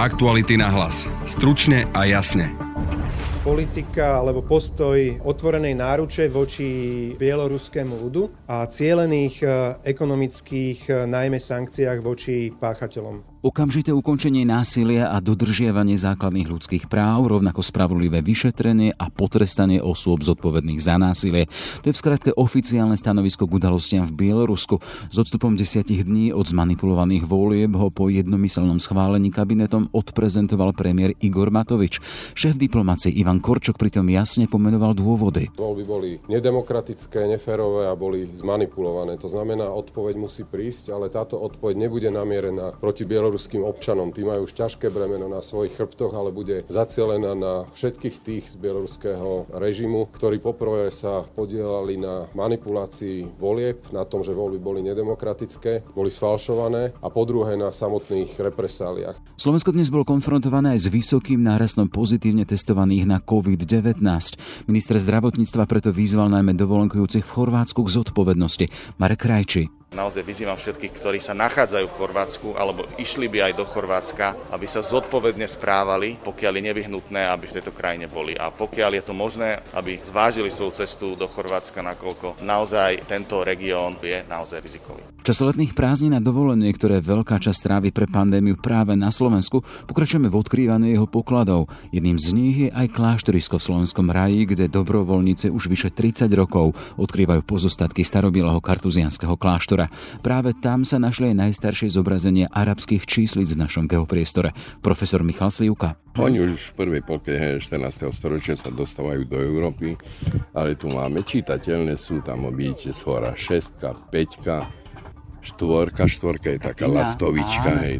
Aktuality na hlas. Stručne a jasne politika alebo postoj otvorenej náruče voči bieloruskému ľudu a cielených eh, ekonomických eh, najmä sankciách voči páchateľom. Okamžité ukončenie násilia a dodržiavanie základných ľudských práv, rovnako spravodlivé vyšetrenie a potrestanie osôb zodpovedných za násilie. To je v skratke oficiálne stanovisko k udalostiam v Bielorusku. S odstupom desiatich dní od zmanipulovaných volieb ho po jednomyselnom schválení kabinetom odprezentoval premiér Igor Matovič. Šéf diplomácie Ivan Korčok pritom jasne pomenoval dôvody. Voľby boli nedemokratické, neférové a boli zmanipulované. To znamená, odpoveď musí prísť, ale táto odpoveď nebude namierená proti Bielorusku bieloruským občanom. Tí majú už ťažké bremeno na svojich chrbtoch, ale bude zacielená na všetkých tých z bieloruského režimu, ktorí poprvé sa podielali na manipulácii volieb, na tom, že voľby boli nedemokratické, boli sfalšované a po druhé na samotných represáliách. Slovensko dnes bolo konfrontované aj s vysokým nárastom pozitívne testovaných na COVID-19. Minister zdravotníctva preto vyzval najmä dovolenkujúcich v Chorvátsku k zodpovednosti. Marek Krajči. Naozaj vyzývam všetkých, ktorí sa nachádzajú v Chorvátsku alebo išli by aj do Chorvátska, aby sa zodpovedne správali, pokiaľ je nevyhnutné, aby v tejto krajine boli. A pokiaľ je to možné, aby zvážili svoju cestu do Chorvátska, nakoľko naozaj tento región je naozaj rizikový. V čase letných prázdnin a dovolenie, ktoré veľká časť strávy pre pandémiu práve na Slovensku, pokračujeme v odkrývaní jeho pokladov. Jedným z nich je aj kláštorisko v slovenskom raji, kde dobrovoľníci už vyše 30 rokov odkrývajú pozostatky starobieleho kartuzianského kláštora priestore. Práve tam sa našli aj najstaršie zobrazenie arabských číslic v našom geopriestore. Profesor Michal Slivka. Oni už v prvej polke 14. storočia sa dostávajú do Európy, ale tu máme čitateľné, sú tam byť svora 6, 5, štvorka, štvorka je taká lastovička, hej.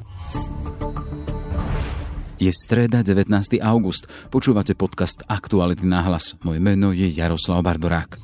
Je streda 19. august. Počúvate podcast Aktuality na hlas. Moje meno je Jaroslav Barborák.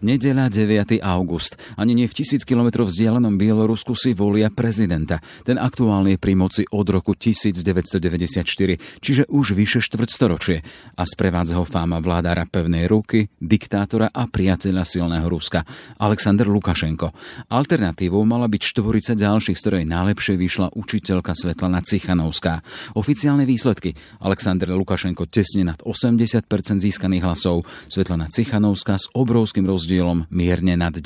Nedela 9. august. Ani nie v tisíc kilometrov vzdialenom Bielorusku si volia prezidenta. Ten aktuálne je pri moci od roku 1994, čiže už vyše štvrtstoročie. A sprevádza ho fáma vládára pevnej ruky, diktátora a priateľa silného Ruska, Aleksandr Lukašenko. Alternatívou mala byť štvorica ďalších, z ktorej najlepšie vyšla učiteľka Svetlana Cichanovská. Oficiálne výsledky. Aleksandr Lukašenko tesne nad 80% získaných hlasov, Svetlana Cichanovská s obrovským rozdielom rozdielom mierne nad 10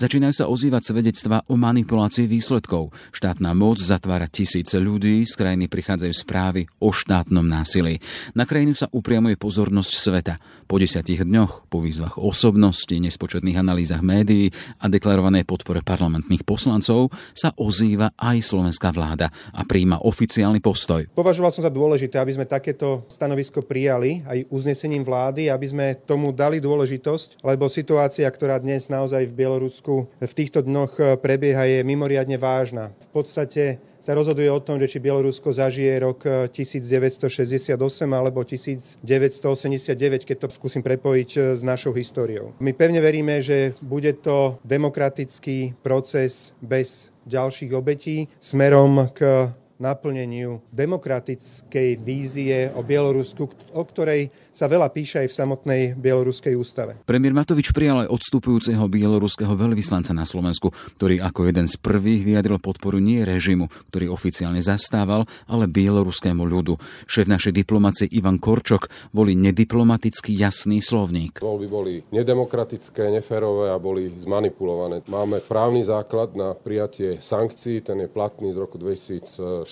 Začínajú sa ozývať svedectva o manipulácii výsledkov. Štátna moc zatvára tisíce ľudí, z krajiny prichádzajú správy o štátnom násilí. Na krajinu sa upriamuje pozornosť sveta. Po desiatich dňoch, po výzvach osobnosti, nespočetných analýzach médií a deklarovanej podpore parlamentných poslancov sa ozýva aj slovenská vláda a príjma oficiálny postoj. Považoval som za dôležité, aby sme takéto stanovisko prijali aj uznesením vlády, aby sme tomu dali dôležitosť, lebo situácia, ktorá dnes naozaj v Bielorusku v týchto dňoch eh, prebieha, je mimoriadne vážna. V podstate sa rozhoduje o tom, že či Bielorusko zažije rok 1968 eh, alebo 1989, keď to skúsim prepojiť eh, s našou históriou. My pevne veríme, že bude to demokratický proces bez ďalších obetí smerom k naplneniu demokratickej vízie o Bielorusku, o ktorej sa veľa píše aj v samotnej bieloruskej ústave. Premiér Matovič prijal aj odstupujúceho bieloruského veľvyslanca na Slovensku, ktorý ako jeden z prvých vyjadril podporu nie režimu, ktorý oficiálne zastával, ale bieloruskému ľudu. Šéf našej diplomácie Ivan Korčok volí nediplomatický jasný slovník. Voľby boli nedemokratické, neférové a boli zmanipulované. Máme právny základ na prijatie sankcií, ten je platný z roku 2014,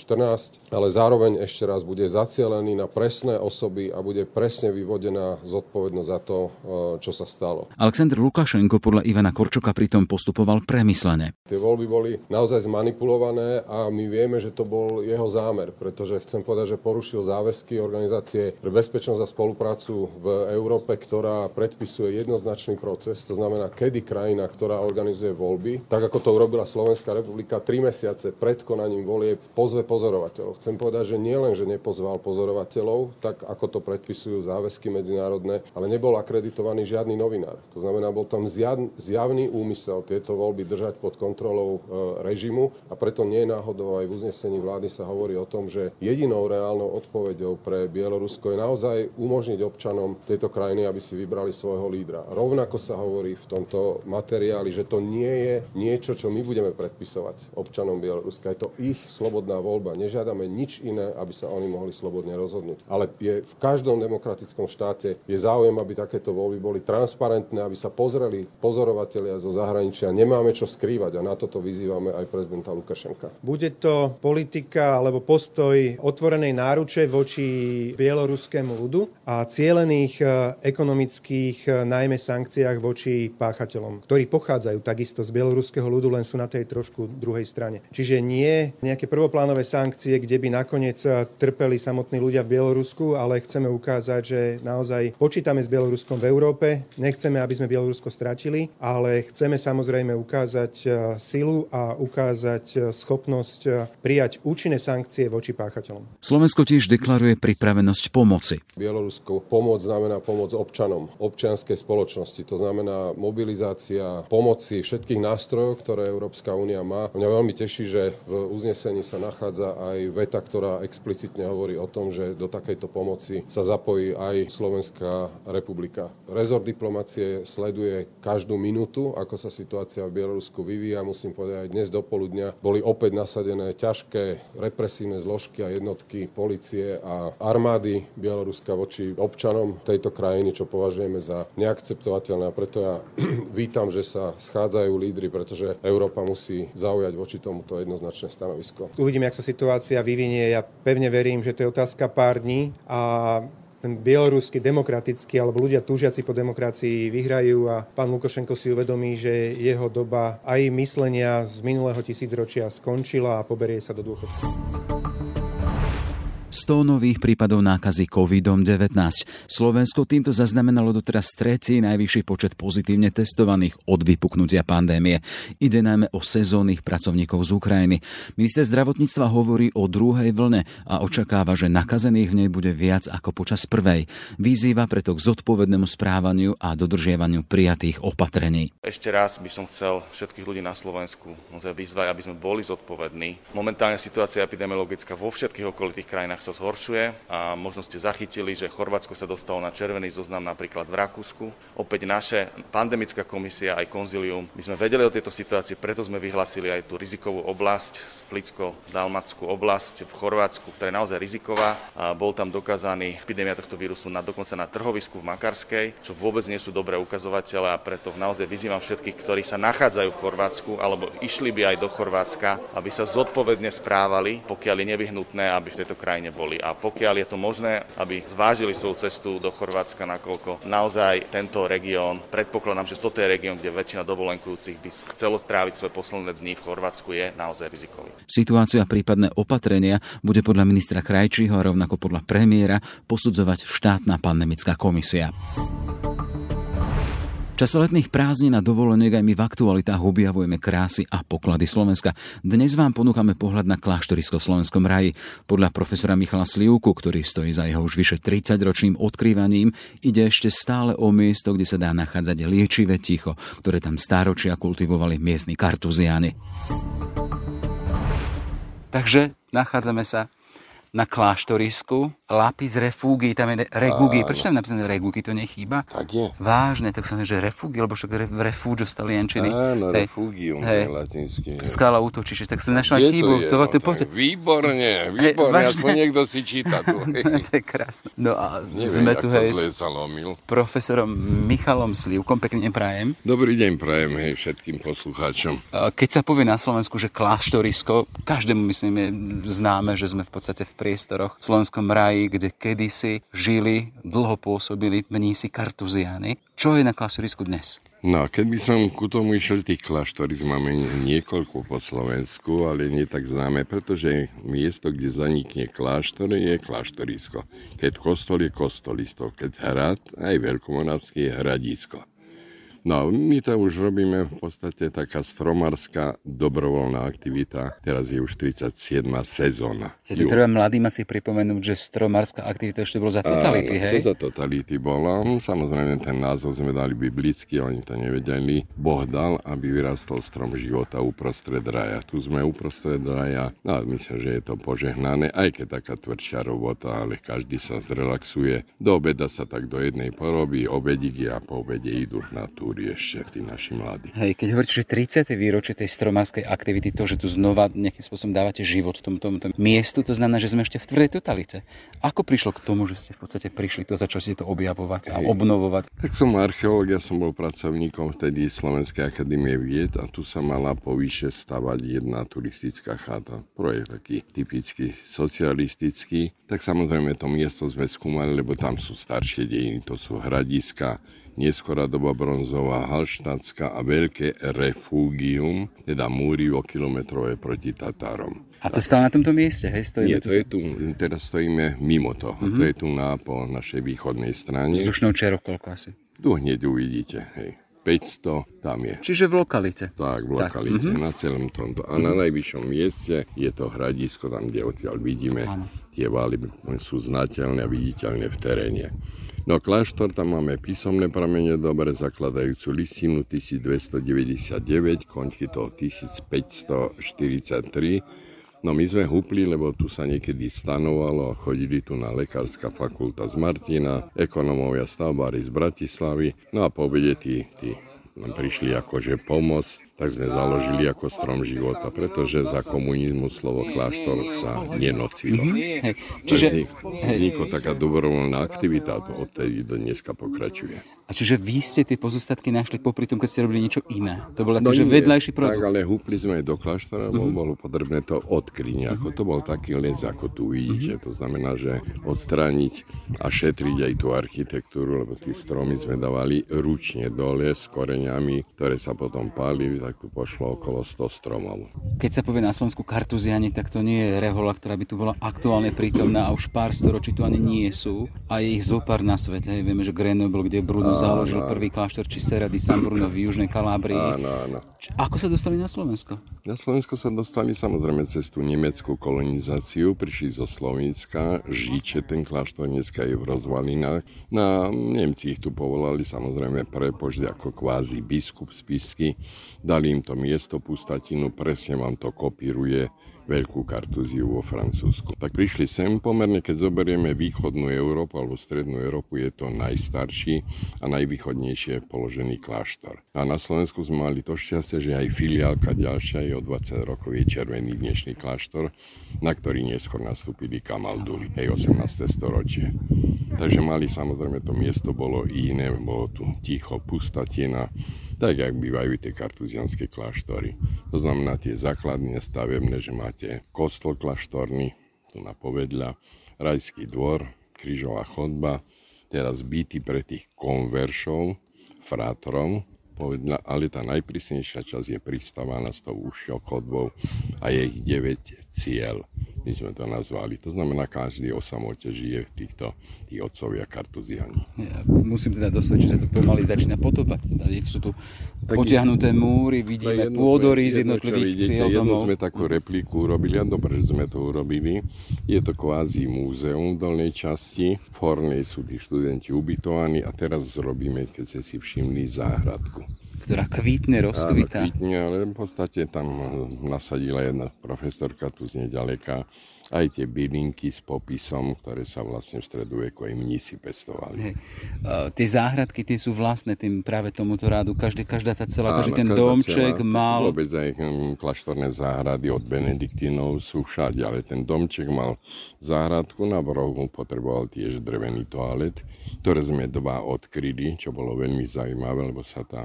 ale zároveň ešte raz bude zacielený na presné osoby a bude presne vyvodená zodpovednosť za to, e, čo sa stalo. Aleksandr Lukašenko podľa Ivana Korčoka pritom postupoval premyslene. Tie voľby boli naozaj zmanipulované a my vieme, že to bol jeho zámer, pretože chcem povedať, že porušil záväzky organizácie pre bezpečnosť a spoluprácu v Európe, ktorá predpisuje jednoznačný proces, to znamená, kedy krajina, ktorá organizuje voľby, tak ako to urobila Slovenská republika, tri mesiace pred konaním volie pozve pozorovateľov. Chcem povedať, že nie len, že nepozval pozorovateľov, tak ako to predpisujú záväzky medzinárodné, ale nebol akreditovaný žiadny novinár. To znamená, bol tam zjavný úmysel tieto voľby držať pod kontrolou e, režimu a preto nie náhodou aj v uznesení vlády sa hovorí o tom, že jedinou reálnou odpoveďou pre Bielorusko je naozaj umožniť občanom tejto krajiny, aby si vybrali svojho lídra. Rovnako sa hovorí v tomto materiáli, že to nie je niečo, čo my budeme predpisovať občanom Bieloruska. Je to ich slobodná voľba. Nežiadame nič iné, aby sa oni mohli slobodne rozhodnúť. Ale je v každom demokratickom štáte je záujem, aby takéto voľby boli transparentné, aby sa pozreli pozorovatelia zo zahraničia. Nemáme čo skrývať a na toto vyzývame aj prezidenta Lukašenka. Bude to politika alebo postoj otvorenej náruče voči bieloruskému ľudu a cielených e, ekonomických e, najmä sankciách voči páchateľom, ktorí pochádzajú takisto z bieloruského ľudu, len sú na tej trošku druhej strane. Čiže nie nejaké prvoplánové sankcie, kde by nakoniec e, trpeli samotní ľudia v Bielorusku, ale chceme ukázať, že naozaj počítame s Bieloruskom v Európe, nechceme, aby sme Bielorusko stratili, ale chceme samozrejme ukázať silu a ukázať schopnosť prijať účinné sankcie voči páchateľom. Slovensko tiež deklaruje pripravenosť pomoci. Bielorusko pomoc znamená pomoc občanom, občianskej spoločnosti. To znamená mobilizácia pomoci všetkých nástrojov, ktoré Európska únia má. Mňa veľmi teší, že v uznesení sa nachádza aj veta, ktorá explicitne hovorí o tom, že do takejto pomoci sa zapojí aj Slovenská republika. Rezort diplomacie sleduje každú minútu, ako sa situácia v Bielorusku vyvíja. Musím povedať, aj dnes do poludnia boli opäť nasadené ťažké represívne zložky a jednotky policie a armády Bieloruska voči občanom tejto krajiny, čo považujeme za neakceptovateľné. A preto ja vítam, že sa schádzajú lídry, pretože Európa musí zaujať voči tomuto jednoznačné stanovisko. Uvidíme, ako sa situácia vyvinie. Ja pevne verím, že to je otázka pár dní a ten bieloruský demokratický alebo ľudia túžiaci po demokracii vyhrajú a pán Lukošenko si uvedomí, že jeho doba aj myslenia z minulého tisícročia skončila a poberie sa do dôchodku. 100 nových prípadov nákazy COVID-19. Slovensko týmto zaznamenalo doteraz tretí najvyšší počet pozitívne testovaných od vypuknutia pandémie. Ide najmä o sezónnych pracovníkov z Ukrajiny. Minister zdravotníctva hovorí o druhej vlne a očakáva, že nakazených v nej bude viac ako počas prvej. Vyzýva preto k zodpovednému správaniu a dodržiavaniu prijatých opatrení. Ešte raz by som chcel všetkých ľudí na Slovensku vyzvať, aby sme boli zodpovední. Momentálne situácia epidemiologická vo všetkých okolitých krajinách krajinách sa zhoršuje a možno ste zachytili, že Chorvátsko sa dostalo na červený zoznam napríklad v Rakúsku. Opäť naše pandemická komisia aj konzilium, my sme vedeli o tejto situácii, preto sme vyhlasili aj tú rizikovú oblasť, Splicko-Dalmatskú oblasť v Chorvátsku, ktorá je naozaj riziková. A bol tam dokázaný epidémia tohto vírusu na, dokonca na trhovisku v Makarskej, čo vôbec nie sú dobré ukazovatele a preto naozaj vyzývam všetkých, ktorí sa nachádzajú v Chorvátsku alebo išli by aj do Chorvátska, aby sa zodpovedne správali, pokiaľ je nevyhnutné, aby v tejto krajine neboli. A pokiaľ je to možné, aby zvážili svoju cestu do Chorvátska, nakoľko naozaj tento región, predpokladám, že toto je región, kde väčšina dovolenkujúcich by chcelo stráviť svoje posledné dni v Chorvátsku, je naozaj rizikový. Situácia a prípadné opatrenia bude podľa ministra Krajčího a rovnako podľa premiéra posudzovať štátna pandemická komisia čase letných prázdnin a dovoleniek aj my v aktualitách objavujeme krásy a poklady Slovenska. Dnes vám ponúkame pohľad na kláštorisko Slovenskom raji. Podľa profesora Michala Slivku, ktorý stojí za jeho už vyše 30-ročným odkrývaním, ide ešte stále o miesto, kde sa dá nachádzať liečivé ticho, ktoré tam stáročia kultivovali miestni kartuziáni. Takže nachádzame sa na kláštorisku Lapis refugi, tam je regugi. Prečo tam napísané regugi, to nechýba? Tak je. Vážne, tak sa že refugi, lebo však re, refugio z taliančiny. Áno, hej, refugium hej, latinsky. Skala útočíš, tak som našla chybu. To, to, to, to, výborne, výborne, hey, aspoň niekto si číta tu. no, to je krásne. No a Neviem, sme tu, hej, s profesorom Michalom Slivkom, pekne prajem. Dobrý deň prajem, hej, všetkým poslucháčom. Keď sa povie na Slovensku, že kláštorisko, každému myslím je známe, že sme v podstate v priestoroch v Slovenskom raji kde kedysi žili, dlho pôsobili mnísi kartuziány. Čo je na kláštorisku dnes? No, keby som ku tomu išiel, tých kláštorisk máme niekoľko po Slovensku, ale nie tak známe, pretože miesto, kde zanikne kláštor, je kláštorisko. Keď kostol je kostolisto, keď hrad, aj veľkomonavský je hradisko. No, my to už robíme v podstate taká stromarská dobrovoľná aktivita. Teraz je už 37. sezóna. To treba mladým asi pripomenúť, že stromarská aktivita ešte bolo za totality, hej? To za totality bola. Samozrejme, ten názov sme dali biblicky, oni to nevedeli. Boh dal, aby vyrastol strom života uprostred raja. Tu sme uprostred raja. No, myslím, že je to požehnané, aj keď taká tvrdšia robota, ale každý sa zrelaxuje. Do obeda sa tak do jednej porobí, obedíky a po obede idú na túry ešte tí naši mladí. Hej, keď hovoríte, že 30. výročie tej stromárskej aktivity, to, že tu znova nejakým spôsobom dávate život tomu, tomu, tomu miestu, to znamená, že sme ešte v tvrdej totalite. Ako prišlo k tomu, že ste v podstate prišli to, začali ste to objavovať a Hej. obnovovať? Tak som archeológ, ja som bol pracovníkom vtedy Slovenskej akadémie vied a tu sa mala povýše stavať jedna turistická chata. Projekt taký typicky socialistický. Tak samozrejme to miesto sme skúmali, lebo tam sú staršie dejiny, to sú hradiska, neskorá doba bronzová, halštátska a veľké refúgium, teda múry o kilometrové proti Tatárom. A to stále na tomto mieste, hej? Stojíme Nie, to je tu, teraz stojíme mimo toho. To je tu na po našej východnej strane. Vzdušnou čerou koľko asi. Tu hneď uvidíte, hej. 500 tam je. Čiže v lokalite. Tak, v Tak, lokalite, na celom tomto. A na najvyššom mieste je to hradisko, tam, kde odtiaľ vidíme, Áno. tie vály sú znateľné a viditeľné v teréne. No kláštor, tam máme písomné pramene dobre, zakladajúcu listinu 1299, končí to 1543. No my sme húpli, lebo tu sa niekedy stanovalo chodili tu na lekárska fakulta z Martina, ekonomovia stavbári z Bratislavy, no a po obede tí, tí prišli akože pomoc, tak sme založili ako strom života, pretože za komunizmu slovo kláštor sa nenocilo. Hej. Čiže, vznikla taká dobrovoľná aktivita to odtedy do dneska pokračuje. a čiže vy ste tie pozostatky našli popri tom, keď ste robili niečo iné. To bol No akože nie, vedľajší Tak, produkt. ale húpli sme aj do kláštora, lebo bolo potrebné to odkryť nejako. To bol taký les, ako tu vidíte. To znamená, že odstrániť a šetriť aj tú architektúru, lebo tie stromy sme dávali ručne dole s koreňami, ktoré sa potom pálili, tak tu pošlo okolo 100 stromov. Keď sa povie na Slovensku kartuziani, tak to nie je rehola, ktorá by tu bola aktuálne prítomná a už pár storočí tu ani nie sú. A je ich zopár na svete. Hej. Vieme, že Grenoble, kde Bruno založil prvý kláštor Čistera di San Bruno v južnej Kalábrii. Áno, áno. Ako sa dostali na Slovensko? Na Slovensko sa dostali samozrejme cez tú nemeckú kolonizáciu, prišli zo Slovenska, Žiče, ten kláštor dneska je v rozvalinách. No, Nemci ich tu povolali samozrejme prepoždy ako kvázi biskup spisky, dali im to miesto, pustatinu, presne vám to kopíruje veľkú kartuziu vo Francúzsku. Tak prišli sem, pomerne keď zoberieme východnú Európu alebo strednú Európu, je to najstarší a najvýchodnejšie položený kláštor. A na Slovensku sme mali to šťastie, že aj filiálka ďalšia je o 20 rokov je červený dnešný kláštor, na ktorý neskôr nastúpili Kamalduli, hej, 18. storočie. Takže mali samozrejme to miesto bolo iné, bolo tu ticho, pustatina, tak jak bývajú tie kartuzianské kláštory. To znamená tie základné stavebné, že máte kostol kláštorný, tu na povedľa, rajský dvor, krížová chodba, teraz byty pre tých konveršov, frátorov, povedľa, ale tá najprísnejšia časť je pristávaná s tou užšou chodbou a je ich 9 cieľ. My sme to nazvali. To znamená, každý o samote žije v týchto tí otcovia kartuziani. Ja musím teda dosvedčiť, že sa to pomaly začína potopať. Teda sú tu potiahnuté múry, vidíme pôdory z jednotlivých cieľ jednu sme takú repliku urobili a dobre, že sme to urobili. Je to kvázi múzeum v dolnej časti, v hornej sú tí študenti ubytovaní a teraz zrobíme, keď ste si všimli, záhradku. Ktorá kvítne, Áno, rozkvitá. kvitne, ale v podstate tam nasadila jedna profesorka tu z nedaleka aj tie bylinky s popisom, ktoré sa vlastne v stredoveku aj mnísi pestovali. Hej. Uh, tie záhradky, tie sú vlastné tým práve tomuto rádu. Každý, každá tá celá, každý ten domček celá- mal... Vôbec aj hm, kláštorné záhrady od Benediktínov sú všade, ale ten domček mal záhradku, na rohu potreboval tiež drevený toalet, ktoré sme dva odkryli, čo bolo veľmi zaujímavé, lebo sa tá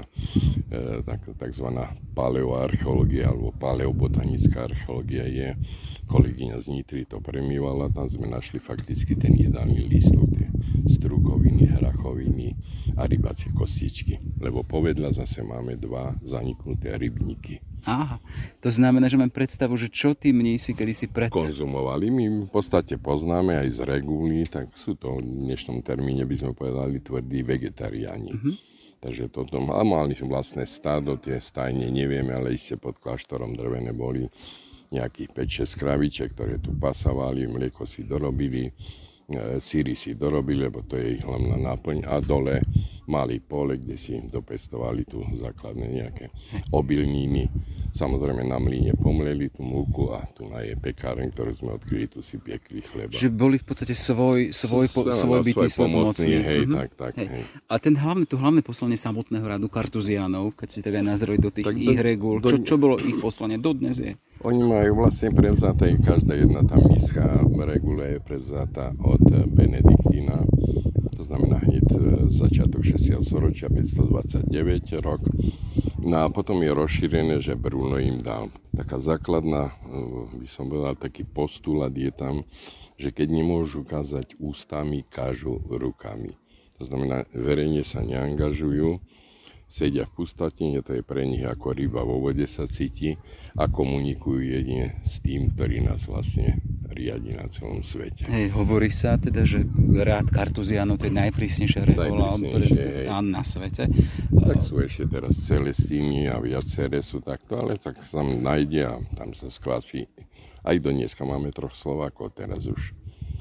e, tak, takzvaná paleoarcheológia alebo paleobotanická archeológia je kolegyňa z Nitry to premývala, tam sme našli fakticky ten jedálny lístok, tie strukoviny, hrachoviny a rybacie kostičky. Lebo povedľa zase máme dva zaniknuté rybníky. Aha, to znamená, že mám predstavu, že čo tí mnísi kedysi pred... Konzumovali. My v podstate poznáme aj z regúly, tak sú to v dnešnom termíne by sme povedali tvrdí vegetariáni. Mhm. Takže toto, a mali vlastné stádo, tie stajne nevieme, ale iste pod kláštorom drevené boli nejakých 5-6 kraviček, ktoré tu pasávali, mlieko si dorobili, e, síry si dorobili, lebo to je ich hlavná náplň a dole mali pole, kde si dopestovali tu základné nejaké obilniny. Samozrejme na mlíne pomleli tú múku a tu na je pekárne, ktorú sme odkryli, tu si piekli chleba. Že boli v podstate svoj, svoj, po, svoj bytý, svoj pomocný. Hej, mm-hmm. tak, tak. Hej. Hej. A ten hlavný, to hlavné poslanie samotného radu Kartuzianov, keď si tak aj nazreli do tých tak ich regul, čo, čo bolo ich poslanie? Dodnes je. Oni majú vlastne prevzaté, každá jedna tá miska regule je prevzatá od Benediktína to znamená hneď e, začiatok 60. storočia 529 rok. No a potom je rozšírené, že Bruno im dal. Taká základná, e, by som povedal, taký postulát je tam, že keď nemôžu kázať ústami, kážu rukami. To znamená, verejne sa neangažujú, sedia v pustatine, to je pre nich ako ryba vo vode sa cíti a komunikujú jedine s tým, ktorý nás vlastne riadi na celom svete. Hej, hovorí sa teda, že rád Kartuzianov to je najprísnejšia rehola na svete. Tak sú ešte teraz Celestíny a viaceré sú takto, ale tak sa tam nájde a tam sa skvasí. Aj do dneska máme troch Slovákov, teraz už.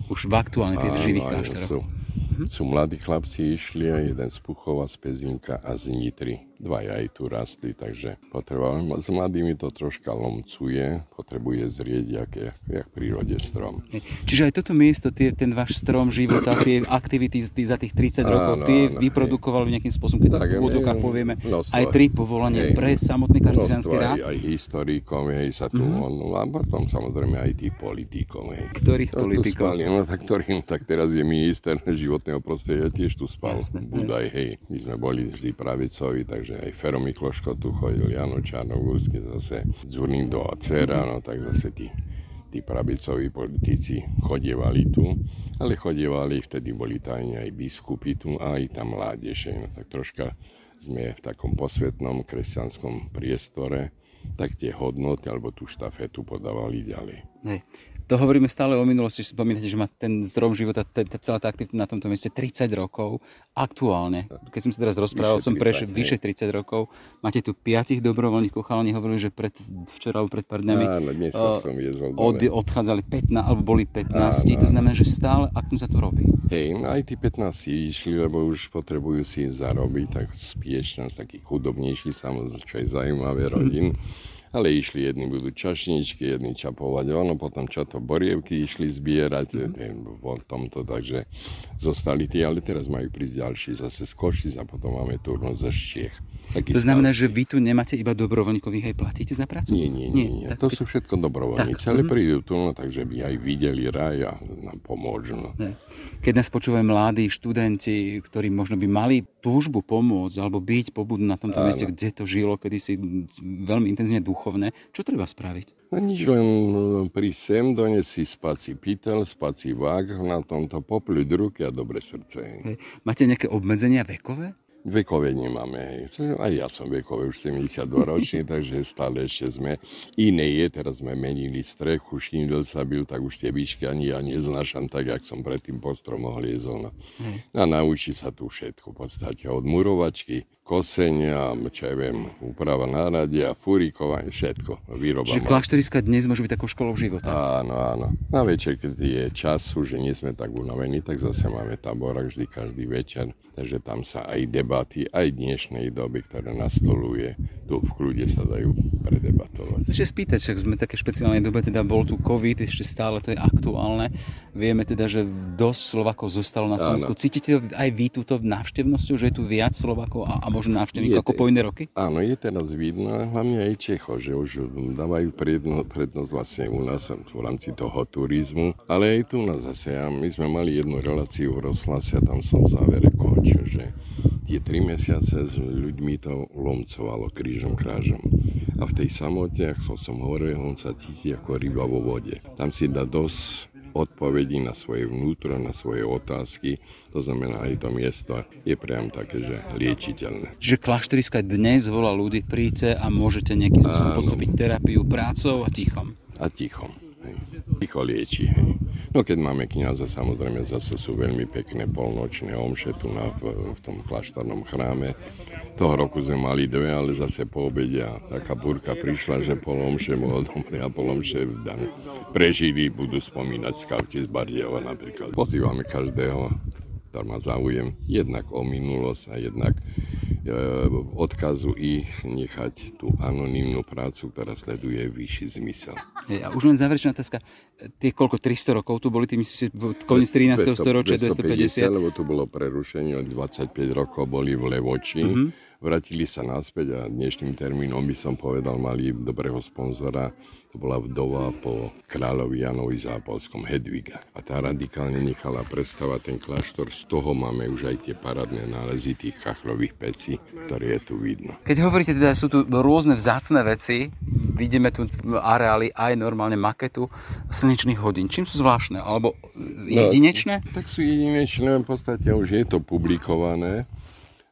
Už v aktuálne tých živých kláštoroch. Sú mladí chlapci išli, jeden z Puchova, z Pezinka a z Nitry. Dvaja aj tu rastli, takže potreboval. S mladými to troška lomcuje, potrebuje zrieť, jak, jak, jak v prírode strom. Čiže aj toto miesto, tie, ten váš strom života, tie aktivity za tých 30 rokov, áno, tie áno, vyprodukovali nejakým spôsobom, keď tak, v úvodzokách povieme, množstvo, aj tri povolania hej, pre samotný kartizánsky rád? Aj, aj historikov, hej, sa tu, mm-hmm. on, a potom samozrejme aj tí politikov. Hej. Ktorých no, politikov? Spali, no tak, ktorým, tak teraz je minister životného prostredia, tiež tu spal. Jasne, Budaj, hej. My sme boli vždy pravicovi, takže že aj Fero Mikloško tu chodil, Jano Čarnogórsky zase, do dcera, no tak zase tí, tí pravicoví politici chodievali tu, ale chodievali, vtedy boli tajne aj biskupy tu aj tam mládeže, no tak troška sme v takom posvetnom kresťanskom priestore, tak tie hodnoty alebo tú štafetu podávali ďalej. Hej. To hovoríme stále o minulosti, že spomínate, že má ten zdrom života, tá, tá celá tá aktivita na tomto mieste 30 rokov. Aktuálne, keď som sa teraz rozprával, vyše som prešiel vyše 30 rokov. Máte tu piatich dobrovoľníkov, chalani hovorili, že pred, včera alebo pred pár dňami Áno, dnes uh, som od, odchádzali 15, alebo boli 15, áno, to znamená, že stále aktum sa tu robí. Hej, no aj tí 15 išli, lebo už potrebujú si zarobiť, tak tam z takých chudobnejších, samozrejme, čo je zaujímavé rodín. ale išli jedni budú čašničky, jedni čapovať ono, potom čo to borievky išli zbierať mm. v tomto, takže zostali tí, ale teraz majú prísť ďalší zase z Košic a potom máme turno ze Štiech. Taký to znamená, že vy tu nemáte iba dobrovoľníkov, vy aj platíte za prácu? Nie, nie, nie. nie. to keď... sú všetko dobrovoľníci, ale mm-hmm. prídu tu, no, takže by aj videli raj a nám pomôžu. No. Keď nás počúvajú mladí študenti, ktorí možno by mali túžbu pomôcť alebo byť pobudnú na tomto Áno. mieste, kde to žilo, kedy si veľmi intenzívne duchovné, čo treba spraviť? No nič, len prísť sem, doniesť si spací pytel, spací vák, na tomto popľuť ruky a dobre srdce. Hej. Máte nejaké obmedzenia vekové? Vekové nemáme, hej. Aj ja som vekové, už 72 ročný, takže stále ešte sme. Iné je, teraz sme menili strechu, šindel sa byl, tak už tie výšky ani ja neznášam tak, jak som predtým po stromoch liezol. No. A naučí sa tu všetko, v podstate od murovačky, kosenia, čo ja viem, úprava náradia, furikovanie, všetko. Výroba Čiže klášteriska dnes môže byť takou školou života. Áno, áno. Na večer, keď je času, že nie sme tak unavení, tak zase máme táborak vždy každý večer Takže tam sa aj debaty, aj dnešnej doby, ktoré nastoluje, tu v kľude sa dajú predebatovať. Ešte spýtať, že sme také špeciálnej dobe, teda bol tu COVID, ešte stále to je aktuálne. Vieme teda, že dosť Slovakov zostalo na Slovensku. Áno. Cítite aj vy túto návštevnosťou, že je tu viac Slovakov a, a možno návštevníkov ako po iné roky? Áno, je teraz vidno, hlavne aj Čecho, že už dávajú predno, prednosť vlastne u nás v rámci toho turizmu, ale aj tu nás zase. My sme mali jednu reláciu v Roslase a tam som v závere končil, že tie tri mesiace s ľuďmi to lomcovalo krížom krážom. A v tej samote, ako som hovoril, on sa cíti ako ryba vo vode. Tam si dá dosť odpovedí na svoje vnútro, na svoje otázky. To znamená, aj to miesto je priam také, že liečiteľné. Čiže klášteriska dnes volá ľudí, príďte a môžete nejakým spôsobom postúpiť terapiu prácou a tichom. A tichom. Hej. Ticho lieči. Hej. No keď máme kniaza, samozrejme zase sú veľmi pekné polnočné omše tu na, v, v tom kláštornom chráme. Toho roku sme mali dve, ale zase po obede a taká burka prišla, že polomše bolo dobre a polomše prežili, budú spomínať skauti z Bardejova napríklad. Pozývame každého, ktorý má záujem jednak o minulosť a jednak odkazu ich nechať tú anonimnú prácu, ktorá sleduje vyšší zmysel. A už len záverečná otázka. Tie koľko, 300 rokov tu boli, ty myslíš, koniec 13. storočia, 250? Lebo tu bolo prerušenie, od 25 rokov boli v Levoči. Mm-hmm vrátili sa naspäť a dnešným termínom by som povedal, mali dobrého sponzora. Bola vdova po kráľovi Janovi Zápolskom Hedviga. A tá radikálne nechala prestavať ten kláštor. Z toho máme už aj tie parádne nálezy tých kachlových pecí, ktoré je tu vidno. Keď hovoríte teda, sú tu rôzne vzácne veci, vidíme tu areály aj normálne maketu slnečných hodín. Čím sú zvláštne? Alebo jedinečné? No, tak sú jedinečné, v podstate už je to publikované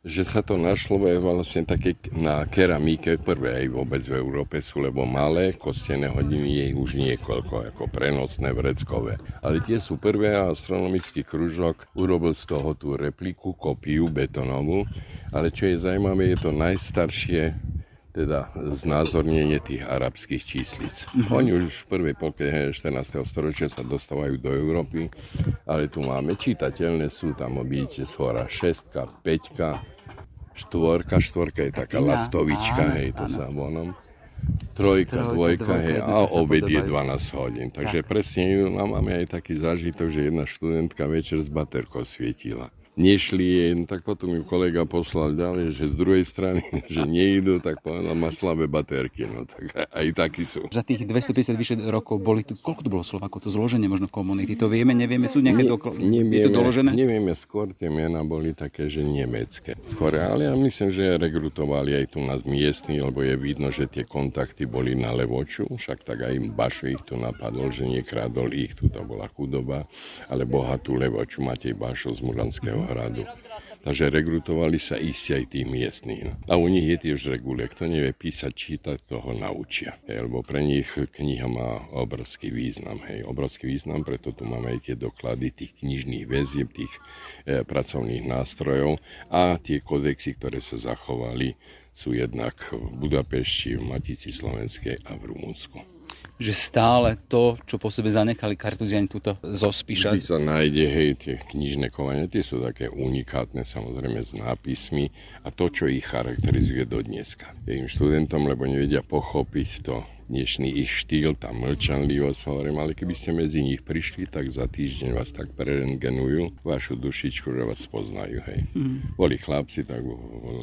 že sa to našlo vlastne také na keramíke, prvé aj vôbec v Európe sú, lebo malé kostené hodiny je už niekoľko, ako prenosné vreckové. Ale tie sú prvé a astronomický kružok urobil z toho tú repliku, kopiu betonovú, ale čo je zaujímavé, je to najstaršie teda znázornenie tých arabských číslic. Mm-hmm. Oni už v prvej polke 14. storočia sa dostávajú do Európy, ale tu máme čitateľné, sú tam byť shora 6, 5, štvorka, štvorka je taká lastovička, áno, hej, to áno. sa vonom. Trojka, Trojka dvojka, dvojka, hej, a obed je 12 hodín. Takže tak. presne máme aj taký zážitok, že jedna študentka večer s baterkou svietila nešli, no tak potom ju kolega poslal ďalej, že z druhej strany, že nejdú, tak povedal, má slabé baterky, no tak aj takí sú. Za tých 250 vyše rokov boli tu, koľko tu bolo Slovako, to zloženie možno komunity, to vieme, nevieme, sú nejaké dokl- nevieme, je to doložené? Nevieme, skôr tie mená boli také, že nemecké. Skôr, ale ja myslím, že rekrutovali aj tu nás miestni, lebo je vidno, že tie kontakty boli na Levoču, však tak aj Bašo ich tu napadol, že nekradol ich, tu to bola chudoba, ale bohatú Levoču Matej Bašo z Muranského hradu. Takže rekrutovali sa isti aj tých miestných. A u nich je tiež regule. Kto nevie písať, čítať, toho naučia. Lebo pre nich kniha má obrovský význam. Hej, obrovský význam, preto tu máme aj tie doklady tých knižných väzieb, tých e, pracovných nástrojov a tie kodexy, ktoré sa zachovali, sú jednak v Budapešti, v Matici Slovenskej a v Rumunsku že stále to, čo po sebe zanechali kartuziani, túto zospíšať. Vždy sa nájde, hej, tie knižné kovania, tie sú také unikátne, samozrejme s nápismi a to, čo ich charakterizuje do dneska. Tým študentom, lebo nevedia pochopiť to dnešný ich štýl, tá mlčanlivosť, hovorím, ale keby ste medzi nich prišli, tak za týždeň vás tak prerengenujú, vašu dušičku, že vás poznajú, hej. Mm. Boli chlapci, tak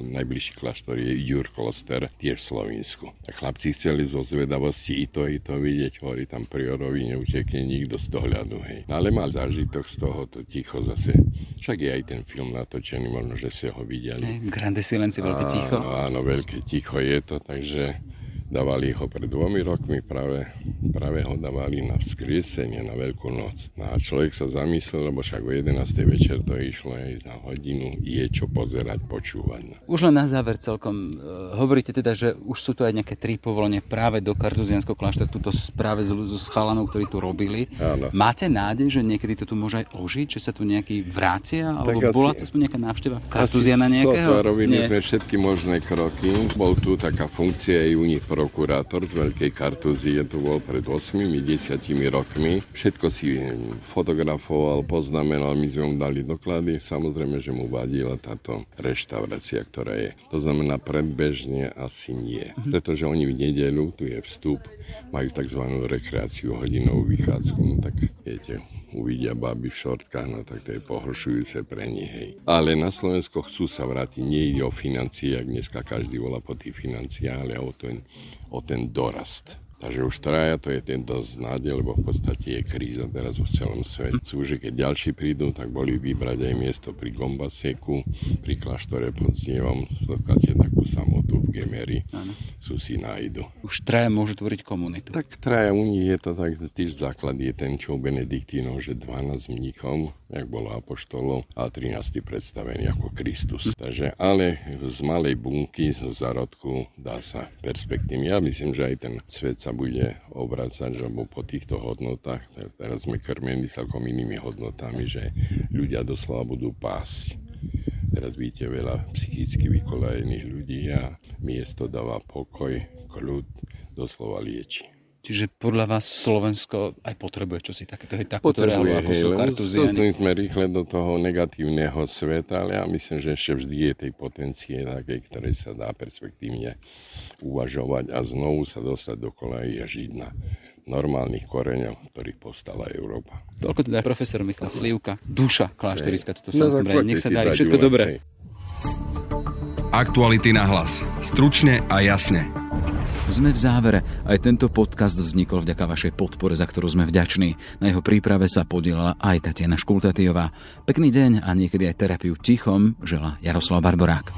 najbližší kláštor je Jur Kloster, tiež v Slovensku. A chlapci chceli zo zvedavosti i to, i to vidieť, hovorí tam priorovi, neutekne nikto z dohľadu, hej. No, ale mal zážitok z toho, to ticho zase. Však je aj ten film natočený, možno, že ste ho videli. Hey, Grande Silencio, veľké ticho. Áno, áno, veľké ticho je to, takže Dávali ho pred dvomi rokmi, práve, práve ho dávali na vzkriesenie, na Veľkú noc. No a človek sa zamyslel, lebo však o 11. večer to išlo aj za hodinu, je čo pozerať, počúvať. Už len na záver celkom, e, hovoríte teda, že už sú to aj nejaké tri povolenie práve do Kartuzianského kláštora, túto práve s, s chalanov, ktorí tu robili. Áno. Máte nádej, že niekedy to tu môže aj ožiť, že sa tu nejaký vrácia, alebo tak bola to aspoň nejaká návšteva Kartuziana nejakého? robili Nie. sme všetky možné kroky. Bol tu taká funkcia aj u nich prokurátor z Veľkej Kartuzie, tu bol pred 8-10 rokmi. Všetko si fotografoval, poznamenal, my sme mu dali doklady. Samozrejme, že mu vadila táto reštaurácia, ktorá je. To znamená predbežne asi nie. Mhm. Pretože oni v nedelu, tu je vstup, majú tzv. rekreáciu, hodinovú vychádzku, no tak viete, uvidia baby v šortkách, no tak to je pohoršujúce pre nich, hej. Ale na Slovensko chcú sa vrátiť, nie ide o financie, ak dneska každý volá po tých financiách, ale o ten, o ten dorast. Takže už traja to je ten dosť nádej, lebo v podstate je kríza teraz v celom svete. Sú, že keď ďalší prídu, tak boli vybrať aj miesto pri Gombaseku, pri kláštore pod Snievom, dokáte takú samotu v Gemery, ano. sú si nájdu. Už traja môžu tvoriť komunitu. Tak traja u nich je to tak, tiež základ je ten, čo u Benediktínov, že 12 mníchov, jak bolo apoštolov, a 13 predstavený ako Kristus. Hm. Takže, ale z malej bunky, zo zárodku dá sa perspektívne. Ja myslím, že aj ten svet sa bude obracať, lebo po týchto hodnotách, teraz sme krmení celkom inými hodnotami, že ľudia doslova budú pásť. Teraz vidíte veľa psychicky vykolajených ľudí a miesto dáva pokoj, kľud, doslova lieči. Čiže podľa vás Slovensko aj potrebuje čosi takéto, takúto reálu, ako sú kartuziani? sme rýchle do toho negatívneho sveta, ale ja myslím, že ešte vždy je tej potencie takej, ktorej sa dá perspektívne uvažovať a znovu sa dostať do koleji a žiť na normálnych koreňoch, ktorých povstala Európa. Toľko teda profesor Michal Slivka, duša klášteriska, toto no, Nech sa darí, všetko dobré. Aktuality na hlas. Stručne a jasne. Sme v závere. Aj tento podcast vznikol vďaka vašej podpore, za ktorú sme vďační. Na jeho príprave sa podielala aj Tatiana Škultatijová. Pekný deň a niekedy aj terapiu tichom žela Jaroslav Barborák.